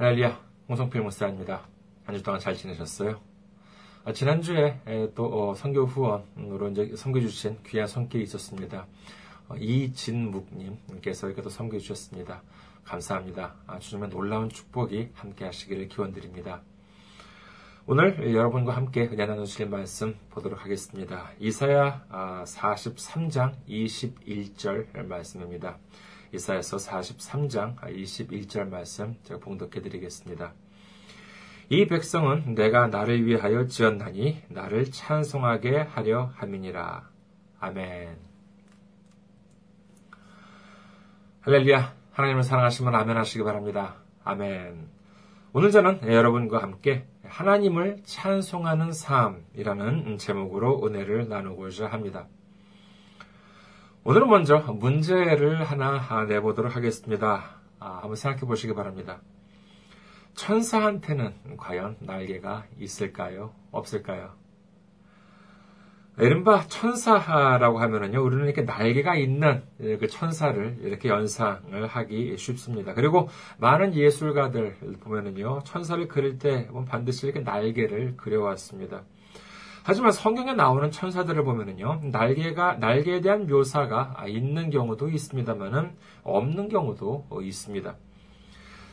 할렐루야, 홍성필 목사입니다. 한 주 동안 잘 지내셨어요? 아, 지난주에 또 어, 선교 후원으로 이제 섬겨 주신 귀한 손길이 있었습니다. 어, 이진묵님께서 이렇게 또 섬겨 주셨습니다. 감사합니다. 정말 놀라운 축복이 함께 하시기를 기원드립니다. 오늘 여러분과 함께 은혜 나누실 말씀 보도록 하겠습니다. 이사야 43장 21절 말씀입니다. 이사야서 43장 21절 말씀 제가 봉독해 드리겠습니다. 이 백성은 내가 나를 위하여 지었나니 나를 찬송하게 하려 함이니라. 아멘. 할렐루야. 하나님을 사랑하시면 아멘 하시기 바랍니다. 아멘. 오늘 저는 여러분과 함께 하나님을 찬송하는 삶이라는 제목으로 은혜를 나누고자 합니다. 오늘은 먼저 문제를 하나 내보도록 하겠습니다. 아, 한번 생각해 보시기 바랍니다. 천사한테는 과연 날개가 있을까요? 없을까요? 이른바 천사라고 하면은요, 우리는 이렇게 날개가 있는 그 천사를 이렇게 연상을 하기 쉽습니다. 그리고 많은 예술가들 보면은요, 천사를 그릴 때 반드시 이렇게 날개를 그려왔습니다. 하지만 성경에 나오는 천사들을 보면은요, 날개가, 날개에 대한 묘사가 있는 경우도 있습니다만은 없는 경우도 있습니다.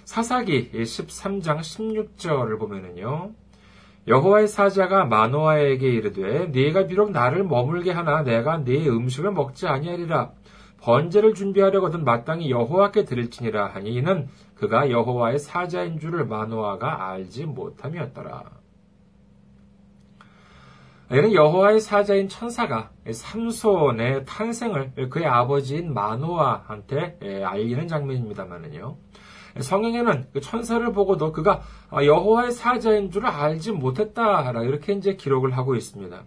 사사기 13장 16절을 보면은요, 여호와의 사자가 마노아에게 이르되 네가 비록 나를 머물게 하나 내가 네 음식을 먹지 아니하리라 번제를 준비하려거든 마땅히 여호와께 드릴지니라 하니 이는 그가 여호와의 사자인 줄을 마노아가 알지 못함이었더라. 이는 여호와의 사자인 천사가 삼손의 탄생을 그의 아버지인 마노아한테 알리는 장면입니다만은요. 성경에는 그 천사를 보고도 그가 여호와의 사자인 줄을 알지 못했다라 이렇게 이제 기록을 하고 있습니다.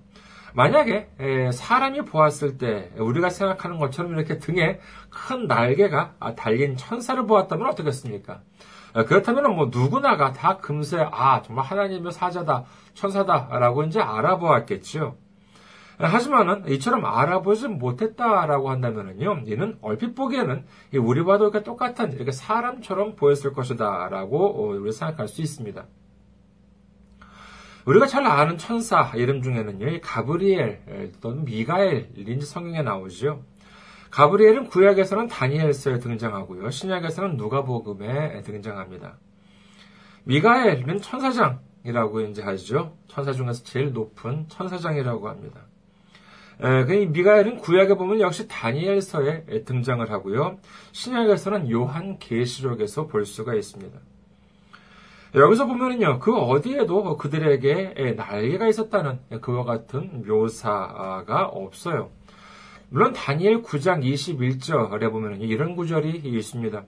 만약에 사람이 보았을 때 우리가 생각하는 것처럼 이렇게 등에 큰 날개가 달린 천사를 보았다면 어떻겠습니까? 그렇다면 뭐 누구나가 다 금세 아 정말 하나님의 사자다 천사다라고 이제 알아보았겠죠. 하지만은 이처럼 알아보지 못했다라고 한다면은요, 이는 얼핏 보기에는 우리와도 이렇게 똑같은 이렇게 사람처럼 보였을 것이다라고 우리 생각할 수 있습니다. 우리가 잘 아는 천사 이름 중에는요, 가브리엘 또는 미가엘인지 성경에 나오죠. 가브리엘은 구약에서는 다니엘서에 등장하고요, 신약에서는 누가복음에 등장합니다. 미가엘은 천사장이라고 이제 하죠. 천사 중에서 제일 높은 천사장이라고 합니다. 그 미가엘은 구약에 보면 역시 다니엘서에 등장을 하고요. 신약에서는 요한 계시록에서 볼 수가 있습니다. 여기서 보면은요, 그 어디에도 그들에게 날개가 있었다는 그와 같은 묘사가 없어요. 물론 다니엘 9장 21절에 보면 이런 구절이 있습니다.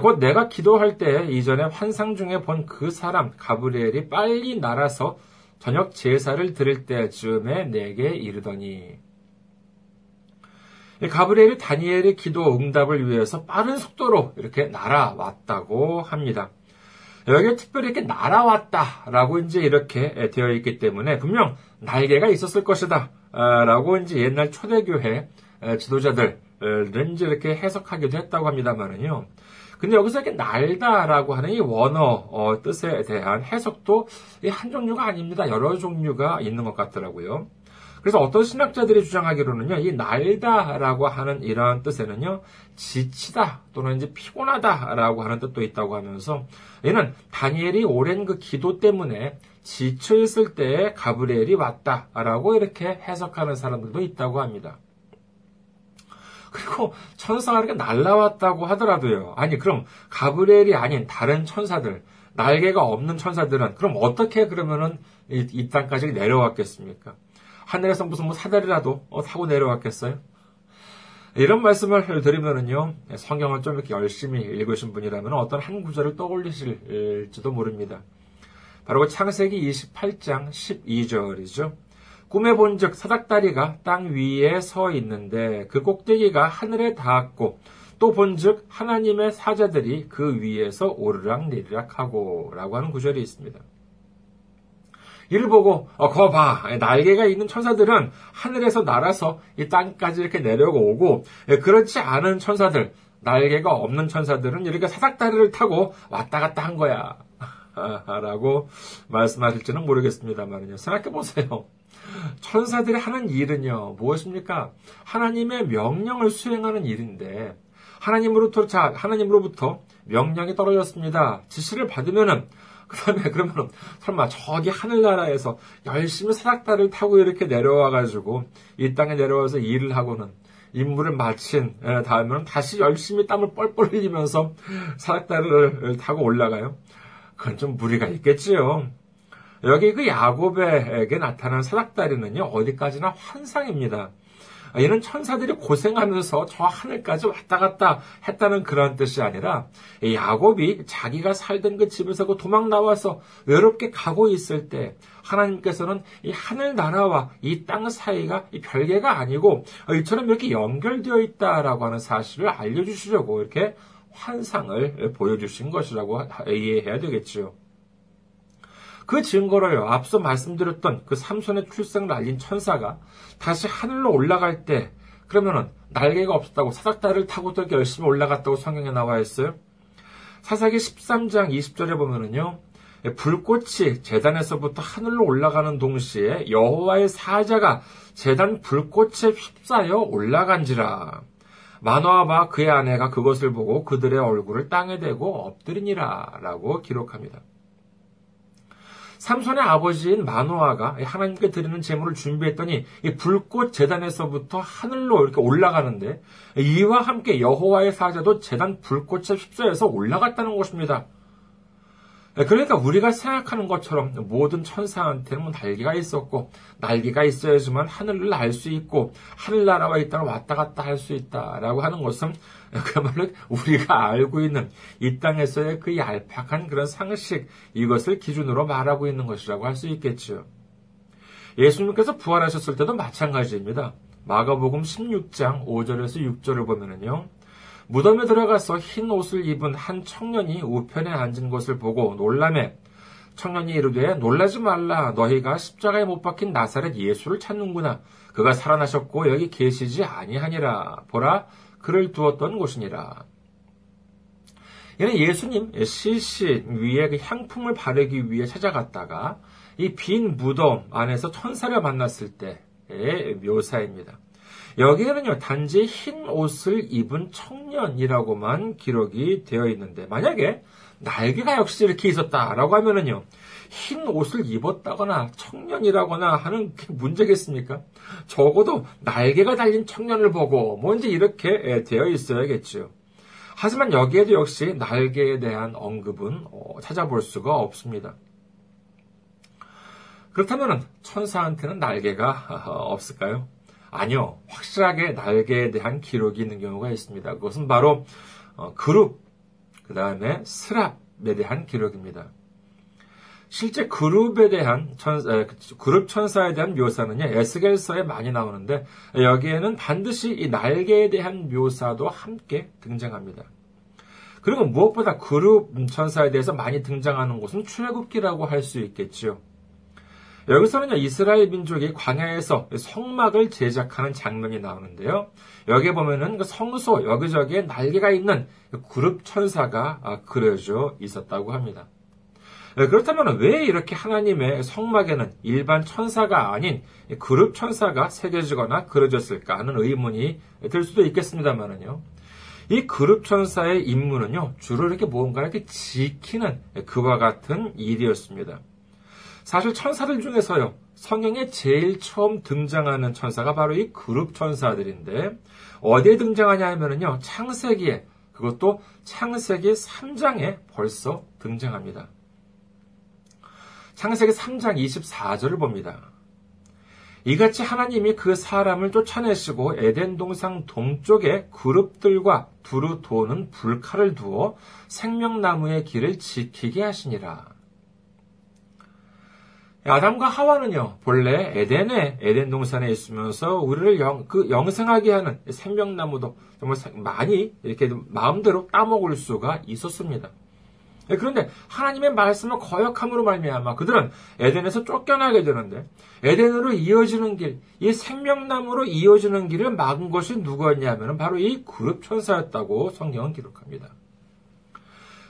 곧 내가 기도할 때 이전에 환상 중에 본 그 사람 가브리엘이 빨리 날아서 저녁 제사를 드릴 때쯤에 내게 이르더니 가브리엘이 다니엘의 기도 응답을 위해서 빠른 속도로 이렇게 날아왔다고 합니다. 여기에 특별히 이렇게 날아왔다라고 이제 이렇게 되어 있기 때문에 분명 날개가 있었을 것이다. 라고 이제 옛날 초대교회 지도자들은 이제 이렇게 해석하기도 했다고 합니다만은요. 근데 여기서 이렇게 날다라고 하는 이 원어 어, 뜻에 대한 해석도 한 종류가 아닙니다. 여러 종류가 있는 것 같더라고요. 그래서 어떤 신학자들이 주장하기로는요, 이 날다라고 하는 이러한 뜻에는요, 지치다 또는 이제 피곤하다라고 하는 뜻도 있다고 하면서, 얘는 다니엘이 오랜 그 기도 때문에 지쳐 있을 때 가브리엘이 왔다라고 이렇게 해석하는 사람들도 있다고 합니다. 그리고 천사가 이렇게 날라왔다고 하더라도요. 아니, 그럼 가브리엘이 아닌 다른 천사들, 날개가 없는 천사들은 그럼 어떻게 그러면은 이, 이 땅까지 내려왔겠습니까? 하늘에서 무슨 뭐 사다리라도 어, 타고 내려왔겠어요? 이런 말씀을 드리면은요, 성경을 좀 이렇게 열심히 읽으신 분이라면 어떤 한 구절을 떠올리실지도 모릅니다. 바로 그 창세기 28장 12절이죠. 꿈에 본즉 사닥다리가 땅 위에 서 있는데 그 꼭대기가 하늘에 닿았고 또 본즉 하나님의 사자들이 그 위에서 오르락 내리락 하고 라고 하는 구절이 있습니다. 이를 보고 어, 거 봐. 날개가 있는 천사들은 하늘에서 날아서 이 땅까지 이렇게 내려오고 예, 그렇지 않은 천사들 날개가 없는 천사들은 이렇게 사닥다리를 타고 왔다 갔다 한 거야. 라고 말씀하실지는 모르겠습니다만요. 생각해보세요. 천사들이 하는 일은요, 무엇입니까? 하나님의 명령을 수행하는 일인데, 하나님으로부터, 자, 하나님으로부터 명령이 떨어졌습니다. 지시를 받으면은, 그 다음에 그러면 설마 저기 하늘나라에서 열심히 사닥다리를 타고 이렇게 내려와가지고 이 땅에 내려와서 일을 하고는 임무를 마친 다음에는 다시 열심히 땀을 뻘뻘 흘리면서 사닥다리를 타고 올라가요. 그건 좀 무리가 있겠지요. 여기 그 야곱에게 나타난 사닥다리는요, 어디까지나 환상입니다. 이는 천사들이 고생하면서 저 하늘까지 왔다 갔다 했다는 그런 뜻이 아니라 야곱이 자기가 살던 그 집에서 그 도망 나와서 외롭게 가고 있을 때 하나님께서는 이 하늘 나라와 이 땅 사이가 별개가 아니고 이처럼 이렇게 연결되어 있다라고 하는 사실을 알려주시려고 이렇게 환상을 보여주신 것이라고 이해해야 되겠지요. 그 증거로요, 앞서 말씀드렸던 그 삼손의 출생을 알린 천사가 다시 하늘로 올라갈 때, 그러면은 날개가 없었다고 사닥다리를 타고 또 열심히 올라갔다고 성경에 나와 있어요. 사사기 13장 20절에 보면은요, 불꽃이 재단에서부터 하늘로 올라가는 동시에 여호와의 사자가 재단 불꽃에 휩싸여 올라간지라. 마노아바 그의 아내가 그것을 보고 그들의 얼굴을 땅에 대고 엎드리니라 라고 기록합니다. 삼손의 아버지인 마노아가 하나님께 드리는 제물을 준비했더니 이 불꽃 재단에서부터 하늘로 이렇게 올라가는데 이와 함께 여호와의 사자도 재단 불꽃에 휩싸여서 올라갔다는 것입니다. 네, 그러니까 우리가 생각하는 것처럼 모든 천사한테는 뭐 날개가 있었고 날개가 있어야지만 하늘을 날 수 있고 하늘나라와 이 땅을 왔다 갔다 할 수 있다라고 하는 것은 그야말로 우리가 알고 있는 이 땅에서의 그 얄팍한 그런 상식 이것을 기준으로 말하고 있는 것이라고 할 수 있겠죠. 예수님께서 부활하셨을 때도 마찬가지입니다. 마가복음 16장 5절에서 6절을 보면은요. 무덤에 들어가서 흰 옷을 입은 한 청년이 우편에 앉은 것을 보고 놀라매 청년이 이르되 놀라지 말라 너희가 십자가에 못 박힌 나사렛 예수를 찾는구나. 그가 살아나셨고 여기 계시지 아니하니라. 보라 그를 두었던 곳이니라. 이는 예수님 실신 위에 그 향품을 바르기 위해 찾아갔다가 이 빈 무덤 안에서 천사를 만났을 때의 묘사입니다. 여기에는요, 단지 흰 옷을 입은 청년이라고만 기록이 되어 있는데, 만약에 날개가 역시 이렇게 있었다라고 하면은요, 흰 옷을 입었다거나 청년이라거나 하는 게 문제겠습니까? 적어도 날개가 달린 청년을 보고 뭔지 이렇게 예, 되어 있어야겠죠. 하지만 여기에도 역시 날개에 대한 언급은 어, 찾아볼 수가 없습니다. 그렇다면 천사한테는 날개가 어, 없을까요? 아니요. 확실하게 날개에 대한 기록이 있는 경우가 있습니다. 그것은 바로 어, 그룹, 그 다음에 스랍에 대한 기록입니다. 실제 그룹에 대한 천, 그룹 천사에 대한 묘사는요, 에스겔서에 많이 나오는데, 여기에는 반드시 이 날개에 대한 묘사도 함께 등장합니다. 그리고 무엇보다 그룹 천사에 대해서 많이 등장하는 곳은 출애굽기라고 할 수 있겠지요. 여기서는요, 이스라엘 민족이 광야에서 성막을 제작하는 장면이 나오는데요. 여기에 보면은 그 성소 여기저기에 날개가 있는 그룹 천사가 아, 그려져 있었다고 합니다. 네, 그렇다면 왜 이렇게 하나님의 성막에는 일반 천사가 아닌 그룹 천사가 새겨지거나 그려졌을까 하는 의문이 들 수도 있겠습니다만은요. 이 그룹 천사의 임무는요, 주로 이렇게 무언가 이렇게 지키는 그와 같은 일이었습니다. 사실 천사들 중에서요, 성경에 제일 처음 등장하는 천사가 바로 이 그룹 천사들인데, 어디에 등장하냐 하면은요, 창세기에, 그것도 창세기 3장에 벌써 등장합니다. 창세기 3장 24절을 봅니다. 이같이 하나님이 그 사람을 쫓아내시고 에덴 동상 동쪽에 그룹들과 두루 도는 불칼을 두어 생명나무의 길을 지키게 하시니라. 아담과 하와는요, 본래 에덴에, 에덴 동산에 있으면서 우리를 영, 그 영생하게 하는 생명나무도 정말 많이 이렇게 마음대로 따먹을 수가 있었습니다. 예, 그런데 하나님의 말씀을 거역함으로 말미암아 그들은 에덴에서 쫓겨나게 되는데 에덴으로 이어지는 길, 이 생명나무로 이어지는 길을 막은 것이 누구였냐면 바로 이 그룹 천사였다고 성경은 기록합니다.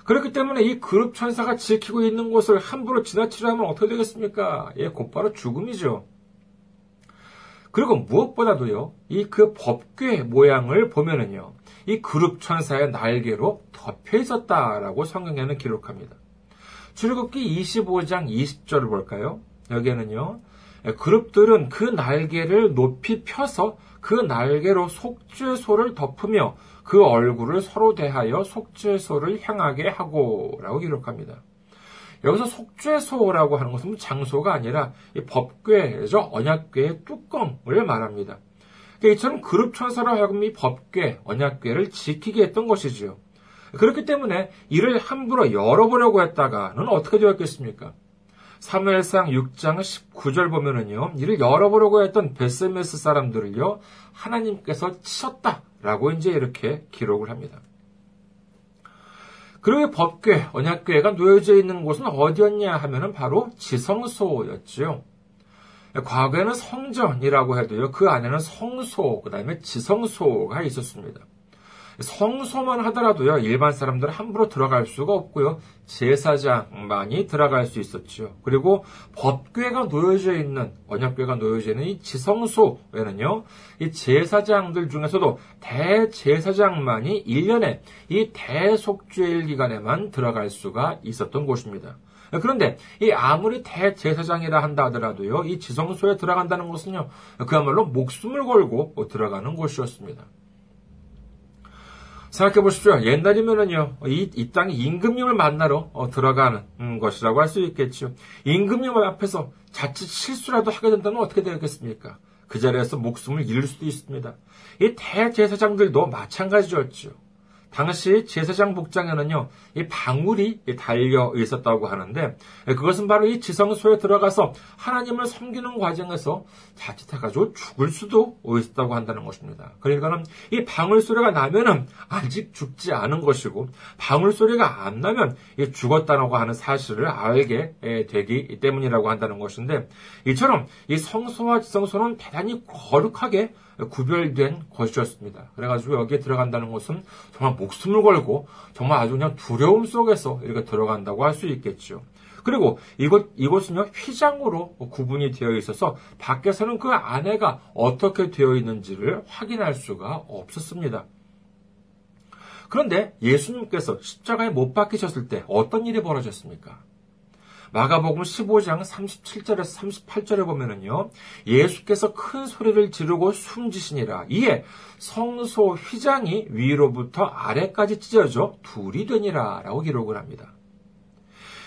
그렇기 때문에 이 그룹 천사가 지키고 있는 곳을 함부로 지나치려 하면 어떻게 되겠습니까? 예, 곧바로 죽음이죠. 그리고 무엇보다도요, 이 그 법궤 모양을 보면은요, 이 그룹 천사의 날개로 덮여 있었다라고 성경에는 기록합니다. 출애굽기 25장 20절을 볼까요? 여기에는요. 그룹들은 그 날개를 높이 펴서 그 날개로 속죄소를 덮으며 그 얼굴을 서로 대하여 속죄소를 향하게 하고라고 기록합니다. 여기서 속죄소라고 하는 것은 장소가 아니라 법궤죠 언약궤의 뚜껑을 말합니다. 그러니까 이처럼 그룹 천사로 하여금 이 법궤, 언약궤를 지키게 했던 것이지요. 그렇기 때문에 이를 함부로 열어보려고 했다가는 어떻게 되었겠습니까? 사무엘상 6장 19절 보면은요, 이를 열어보려고 했던 베스메스 사람들을요, 하나님께서 치셨다 라고 이제 이렇게 기록을 합니다. 그리고 법궤, 언약궤가 놓여져 있는 곳은 어디였냐 하면은 바로 지성소였지요. 과거에는 성전이라고 해도요, 그 안에는 성소, 그 다음에 지성소가 있었습니다. 성소만 하더라도요, 일반 사람들은 함부로 들어갈 수가 없고요, 제사장만이 들어갈 수 있었죠. 그리고 법궤가 놓여져 있는, 언약궤가 놓여져 있는 이 지성소에는요, 이 제사장들 중에서도 대제사장만이 1년에 이 대속죄일 기간에만 들어갈 수가 있었던 곳입니다. 그런데 이 아무리 대제사장이라 한다 하더라도요, 이 지성소에 들어간다는 것은요, 그야말로 목숨을 걸고 들어가는 곳이었습니다. 생각해 보십시오. 옛날이면은요, 이, 이 땅에 임금님을 만나러 어, 들어가는 음, 것이라고 할 수 있겠죠. 임금님 앞에서 자칫 실수라도 하게 된다면 어떻게 되겠습니까? 그 자리에서 목숨을 잃을 수도 있습니다. 이 대제사장들도 마찬가지였죠. 당시 제사장 복장에는요, 이 방울이 달려 있었다고 하는데, 그것은 바로 이 지성소에 들어가서 하나님을 섬기는 과정에서 자칫해가지고 죽을 수도 있었다고 한다는 것입니다. 그러니까는 이 방울 소리가 나면은 아직 죽지 않은 것이고, 방울 소리가 안 나면 죽었다고 하는 사실을 알게 되기 때문이라고 한다는 것인데, 이처럼 이 성소와 지성소는 대단히 거룩하게 구별된 것이었습니다. 그래가지고 여기에 들어간다는 것은 정말 목숨을 걸고 정말 아주 그냥 두려움 속에서 이렇게 들어간다고 할 수 있겠죠. 그리고 이곳, 이곳은요, 휘장으로 구분이 되어 있어서 밖에서는 그 안에가 어떻게 되어 있는지를 확인할 수가 없었습니다. 그런데 예수님께서 십자가에 못 박히셨을 때 어떤 일이 벌어졌습니까? 마가복음 15장 37절에서 38절에 보면은요. 예수께서 큰 소리를 지르고 숨지시니라. 이에 성소 휘장이 위로부터 아래까지 찢어져 둘이 되니라. 라고 기록을 합니다.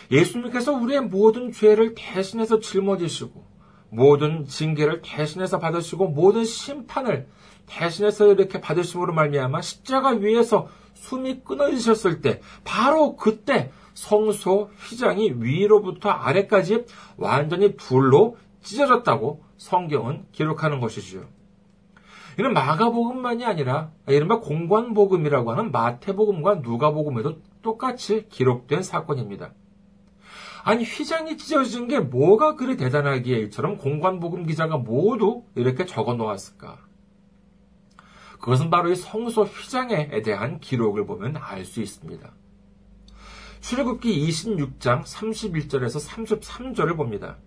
예수님께서 우리의 모든 죄를 대신해서 짊어지시고 모든 징계를 대신해서 받으시고 모든 심판을 대신해서 이렇게 받으심으로 말미암아 십자가 위에서 숨이 끊어지셨을 때 바로 그때 성소 휘장이 위로부터 아래까지 완전히 불로 찢어졌다고 성경은 기록하는 것이지요. 이는 마가복음만이 아니라 이른바 공관복음이라고 하는 마태복음과 누가복음에도 똑같이 기록된 사건입니다. 아니 휘장이 찢어진 게 뭐가 그리 대단하기에 이처럼 공관복음 기자가 모두 이렇게 적어 놓았을까? 그것은 바로 이 성소 휘장에 대한 기록을 보면 알 수 있습니다. 출애굽기 26장 31절에서 33절을 봅니다.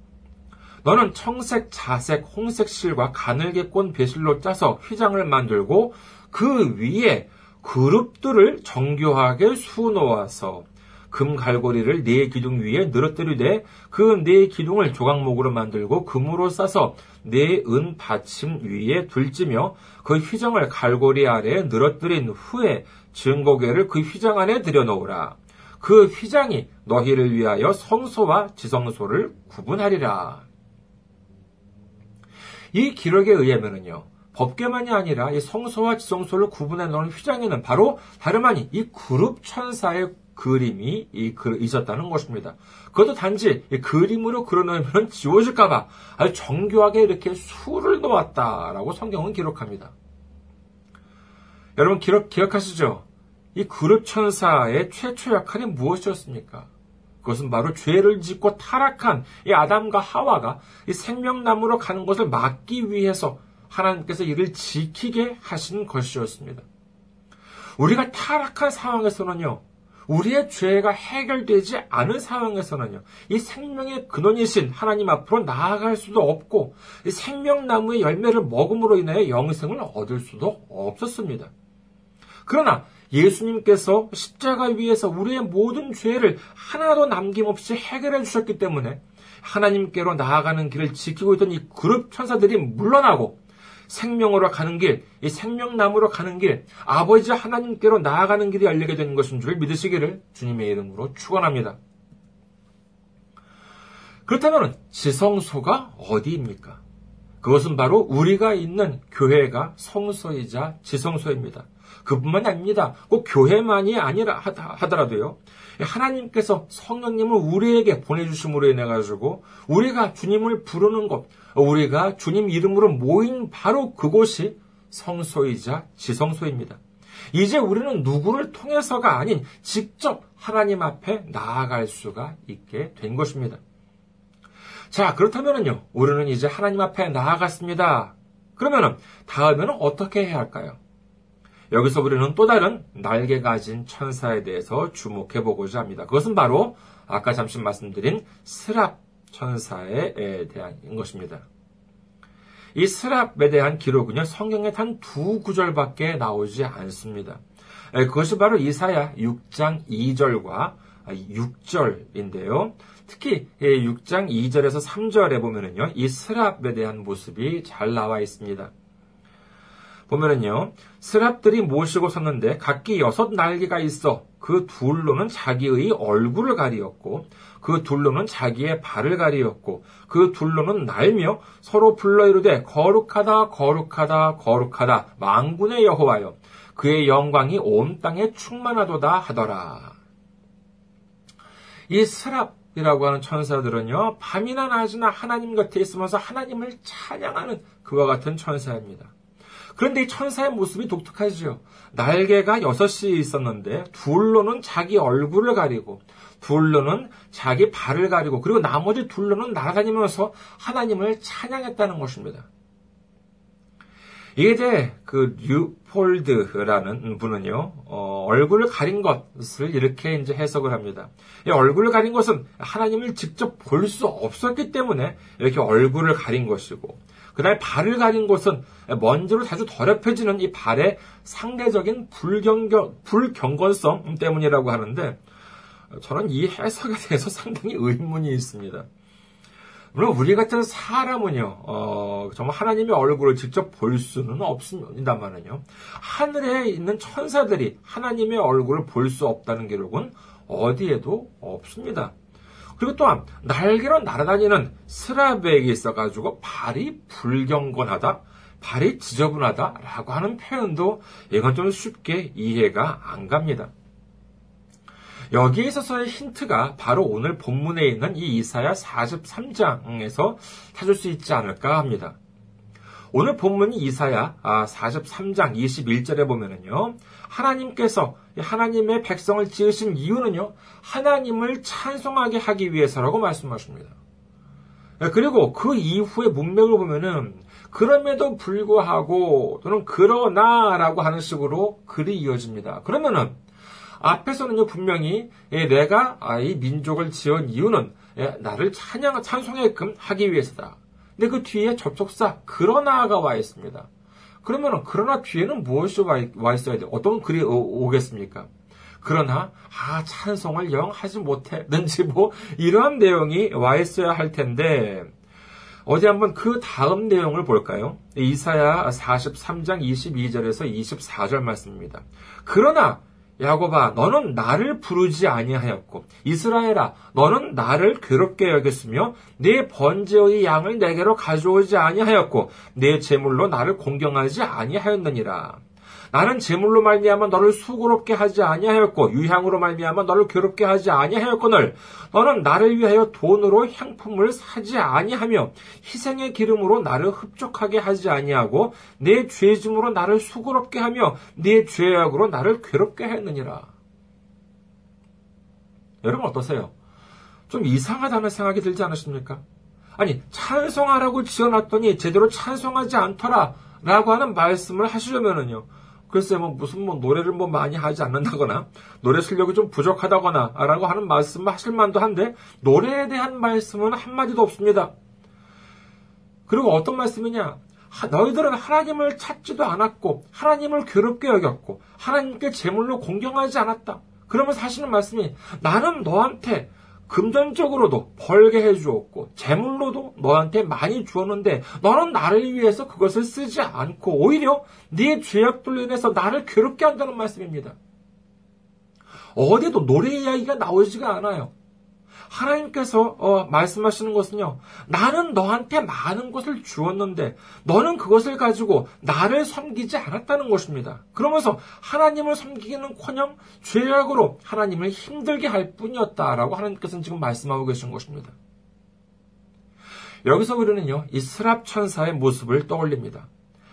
너는 청색, 자색, 홍색 실과 가늘게 꼰 배실로 짜서 휘장을 만들고 그 위에 그룹들을 정교하게 수놓아서 금 갈고리를 네 기둥 위에 늘어뜨리되 그 네 기둥을 조각목으로 만들고 금으로 싸서 네 은 받침 위에 둘지며 그 휘장을 갈고리 아래에 늘어뜨린 후에 증거계를 그 휘장 안에 들여놓으라. 그 휘장이 너희를 위하여 성소와 지성소를 구분하리라. 이 기록에 의하면은요, 법계만이 아니라 이 성소와 지성소를 구분해 놓은 휘장에는 바로 다름 아닌 이 그룹 천사의 그림이 있었다는 것입니다. 그것도 단지 그림으로 그려놓으면 지워질까봐 아주 정교하게 이렇게 수를 놓았다라고 성경은 기록합니다. 여러분 기록, 기억하시죠? 이 그룹 천사의 최초 역할이 무엇이었습니까? 그것은 바로 죄를 짓고 타락한 이 아담과 하와가 이 생명나무로 가는 것을 막기 위해서 하나님께서 이를 지키게 하신 것이었습니다. 우리가 타락한 상황에서는요, 우리의 죄가 해결되지 않은 상황에서는요, 이 생명의 근원이신 하나님 앞으로 나아갈 수도 없고, 이 생명나무의 열매를 먹음으로 인해 영생을 얻을 수도 없었습니다. 그러나 예수님께서 십자가 위에서 우리의 모든 죄를 하나도 남김없이 해결해 주셨기 때문에 하나님께로 나아가는 길을 지키고 있던 이 그룹 천사들이 물러나고 생명으로 가는 길, 이 생명나무로 가는 길, 아버지 하나님께로 나아가는 길이 열리게 되는 것인 줄 믿으시기를 주님의 이름으로 축원합니다. 그렇다면 지성소가 어디입니까? 그것은 바로 우리가 있는 교회가 성소이자 지성소입니다. 그뿐만이 아닙니다. 꼭 교회만이 아니라 하더라도요. 하나님께서 성령님을 우리에게 보내주심으로 인해 가지고 우리가 주님을 부르는 것, 우리가 주님 이름으로 모인 바로 그곳이 성소이자 지성소입니다. 이제 우리는 누구를 통해서가 아닌 직접 하나님 앞에 나아갈 수가 있게 된 것입니다. 자, 그렇다면요. 우리는 이제 하나님 앞에 나아갔습니다. 그러면은 다음에는 어떻게 해야 할까요? 여기서 우리는 또 다른 날개 가진 천사에 대해서 주목해 보고자 합니다. 그것은 바로 아까 잠시 말씀드린 스랍 천사에 대한 것입니다. 이 스랍에 대한 기록은요, 성경에 단 두 구절밖에 나오지 않습니다. 그것이 바로 이사야 6장 2절과 6절인데요. 특히 6장 2절에서 3절에 보면은요, 이 스랍에 대한 모습이 잘 나와 있습니다. 보면은요, 스랍들이 모시고 섰는데 각기 여섯 날개가 있어 그 둘로는 자기의 얼굴을 가리었고 그 둘로는 자기의 발을 가리었고 그 둘로는 날며 서로 불러 이르되 거룩하다 거룩하다 거룩하다 망군의 여호와여 그의 영광이 온 땅에 충만하도다 하더라. 이 스랍 이라고 하는 천사들은요 밤이나 낮이나 하나님 곁에 있으면서 하나님을 찬양하는 그와 같은 천사입니다. 그런데 이 천사의 모습이 독특하지요. 날개가 여섯이 있었는데 둘로는 자기 얼굴을 가리고 둘로는 자기 발을 가리고 그리고 나머지 둘로는 날아다니면서 하나님을 찬양했다는 것입니다. 이게 그류 폴드라는 분은요 어, 얼굴을 가린 것을 이렇게 이제 해석을 합니다. 얼굴을 가린 것은 하나님을 직접 볼 수 없었기 때문에 이렇게 얼굴을 가린 것이고 그다음에 발을 가린 곳은 먼지로 자주 더럽혀지는 이 발의 상대적인 불경경, 불경건성 때문이라고 하는데 저는 이 해석에 대해서 상당히 의문이 있습니다. 물론 우리 같은 사람은요, 어, 정말 하나님의 얼굴을 직접 볼 수는 없습니다만은요, 하늘에 있는 천사들이 하나님의 얼굴을 볼 수 없다는 기록은 어디에도 없습니다. 그리고 또한 날개로 날아다니는 스라백이 있어가지고 발이 불경건하다, 발이 지저분하다라고 하는 표현도 이건 좀 쉽게 이해가 안 갑니다. 여기에 있어서의 힌트가 바로 오늘 본문에 있는 이 이사야 43장에서 찾을 수 있지 않을까 합니다. 오늘 본문이 이사야 43장 아, 21절에 보면은요, 하나님께서 하나님의 백성을 지으신 이유는요, 하나님을 찬송하게 하기 위해서라고 말씀하십니다. 네, 그리고 그 이후의 문맥을 보면은, 그럼에도 불구하고, 또는 그러나라고 하는 식으로 글이 이어집니다. 그러면은, 앞에서는요, 분명히, 예, 내가 이 민족을 지은 이유는 예, 나를 찬양, 찬송하게끔 하기 위해서다. 근데 그 뒤에 접속사 그러나가 와 있습니다. 그러면 그러나 뒤에는 무엇이 와 있어야 돼? 어떤 글이 오, 겠습니까 그러나 아 찬송을 영 하지 못했는지 뭐 이러한 내용이 와 있어야 할 텐데 어디 한번 그 다음 내용을 볼까요? 이사야 43장 22절에서 24절 말씀입니다. 그러나 야곱아 너는 나를 부르지 아니하였고 이스라엘아 너는 나를 괴롭게 여겼으며 네 번제의 양을 내게로 가져오지 아니하였고 네 제물로 나를 공경하지 아니하였느니라 나는 재물로 말미암아 너를 수고롭게 하지 아니하였고 유향으로 말미암아 너를 괴롭게 하지 아니하였거늘 너는 나를 위하여 돈으로 향품을 사지 아니하며 희생의 기름으로 나를 흡족하게 하지 아니하고 내 죄짐으로 나를 수고롭게 하며 네 죄악으로 나를 괴롭게 했느니라. 여러분 어떠세요? 좀 이상하다는 생각이 들지 않으십니까? 아니, 찬송하라고 지어놨더니 제대로 찬송하지 않더라. 라고 하는 말씀을 하시려면은요. 글쎄, 뭐, 무슨 뭐, 노래를 뭐 많이 하지 않는다거나, 노래 실력이 좀 부족하다거나, 라고 하는 말씀을 하실 만도 한데, 노래에 대한 말씀은 한 마디도 없습니다. 그리고 어떤 말씀이냐? 너희들은 하나님을 찾지도 않았고, 하나님을 괴롭게 여겼고, 하나님께 제물로 공경하지 않았다. 그러면서 하시는 말씀이, 나는 너한테 금전적으로도 벌게 해주었고 재물로도 너한테 많이 주었는데 너는 나를 위해서 그것을 쓰지 않고 오히려 네 죄악들로 인해서 나를 괴롭게 한다는 말씀입니다. 어디도 노래 이야기가 나오지가 않아요. 하나님께서 어, 말씀하시는 것은요. 나는 너한테 많은 것을 주었는데 너는 그것을 가지고 나를 섬기지 않았다는 것입니다. 그러면서 하나님을 섬기기는커녕 죄악으로 하나님을 힘들게 할 뿐이었다라고 하나님께서는 지금 말씀하고 계신 것입니다. 여기서 우리는요. 이 스랍 천사의 모습을 떠올립니다.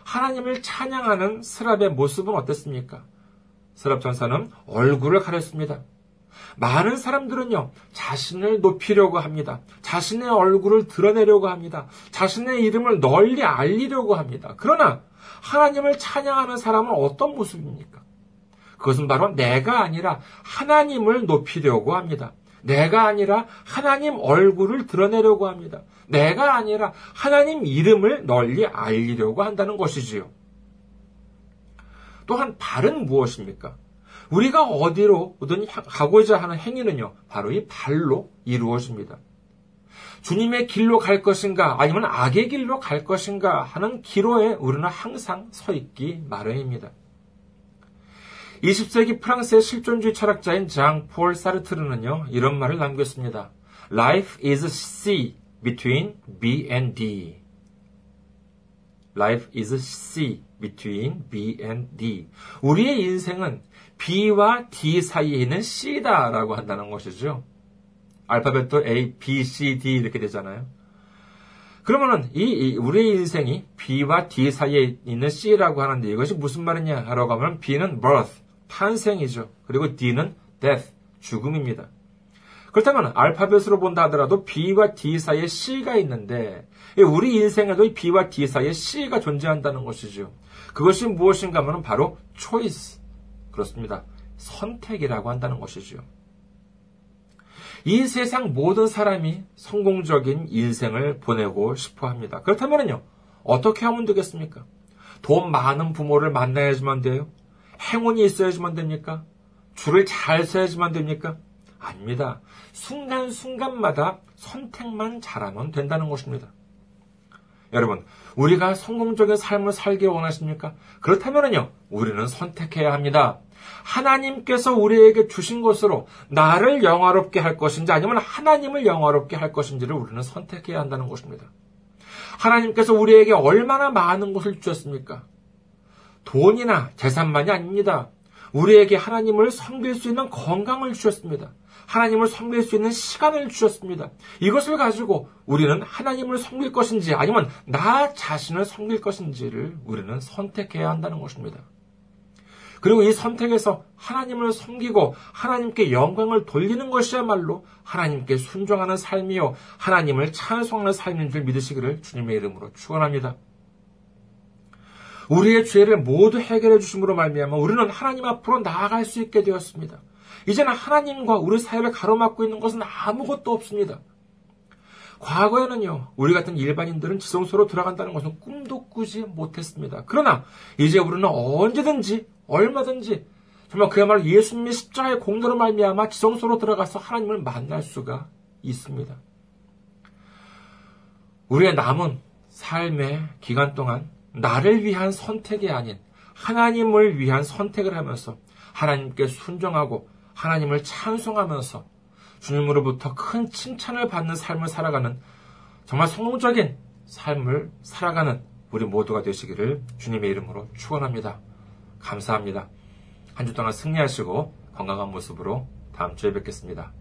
하나님을 찬양하는 스랍의 모습은 어땠습니까? 스랍 천사는 얼굴을 가렸습니다. 많은 사람들은요, 자신을 높이려고 합니다. 자신의 얼굴을 드러내려고 합니다. 자신의 이름을 널리 알리려고 합니다. 그러나 하나님을 찬양하는 사람은 어떤 모습입니까? 그것은 바로 내가 아니라 하나님을 높이려고 합니다. 내가 아니라 하나님 얼굴을 드러내려고 합니다. 내가 아니라 하나님 이름을 널리 알리려고 한다는 것이지요. 또한 발은 무엇입니까? 우리가 어디로든 가고자 하는 행위는요, 바로 이 발로 이루어집니다. 주님의 길로 갈 것인가, 아니면 악의 길로 갈 것인가 하는 기로에 우리는 항상 서 있기 마련입니다. 20세기 프랑스의 실존주의 철학자인 장 폴 사르트르는요, 이런 말을 남겼습니다. Life is a sea between B and D. Life is a sea between B and D. 우리의 인생은 B와 D 사이에 있는 C다라고 한다는 것이죠. 알파벳도 A, B, C, D 이렇게 되잖아요. 그러면은 이, 이 우리의 인생이 B와 D 사이에 있는 C라고 하는데 이것이 무슨 말이냐라고 하면 B는 birth, 탄생이죠. 그리고 D는 death, 죽음입니다. 그렇다면 알파벳으로 본다 하더라도 B와 D 사이에 C가 있는데 우리 인생에도 이 B와 D 사이에 C가 존재한다는 것이죠. 그것이 무엇인가 하면 바로 choice, 그렇습니다. 선택이라고 한다는 것이죠. 이 세상 모든 사람이 성공적인 인생을 보내고 싶어 합니다. 그렇다면요, 어떻게 하면 되겠습니까? 돈 많은 부모를 만나야지만 돼요? 행운이 있어야지만 됩니까? 줄을 잘 서야지만 됩니까? 아닙니다. 순간순간마다 선택만 잘하면 된다는 것입니다. 여러분, 우리가 성공적인 삶을 살기 원하십니까? 그렇다면요, 우리는 선택해야 합니다. 하나님께서 우리에게 주신 것으로 나를 영화롭게 할 것인지 아니면 하나님을 영화롭게 할 것인지를 우리는 선택해야 한다는 것입니다. 하나님께서 우리에게 얼마나 많은 것을 주셨습니까? 돈이나 재산만이 아닙니다. 우리에게 하나님을 섬길 수 있는 건강을 주셨습니다. 하나님을 섬길 수 있는 시간을 주셨습니다. 이것을 가지고 우리는 하나님을 섬길 것인지 아니면 나 자신을 섬길 것인지를 우리는 선택해야 한다는 것입니다. 그리고 이 선택에서 하나님을 섬기고 하나님께 영광을 돌리는 것이야말로 하나님께 순종하는 삶이요 하나님을 찬송하는 삶인 줄 믿으시기를 주님의 이름으로 축원합니다. 우리의 죄를 모두 해결해 주심으로 말미암아 우리는 하나님 앞으로 나아갈 수 있게 되었습니다. 이제는 하나님과 우리 사이를 가로막고 있는 것은 아무것도 없습니다. 과거에는요, 우리 같은 일반인들은 지성소로 들어간다는 것은 꿈도 꾸지 못했습니다. 그러나, 이제 우리는 언제든지, 얼마든지, 정말 그야말로 예수님의 십자가의 공로로 말미암아 지성소로 들어가서 하나님을 만날 수가 있습니다. 우리의 남은 삶의 기간 동안 나를 위한 선택이 아닌 하나님을 위한 선택을 하면서 하나님께 순종하고 하나님을 찬송하면서 주님으로부터 큰 칭찬을 받는 삶을 살아가는 정말 성공적인 삶을 살아가는 우리 모두가 되시기를 주님의 이름으로 축원합니다. 감사합니다. 한 주 동안 승리하시고 건강한 모습으로 다음 주에 뵙겠습니다.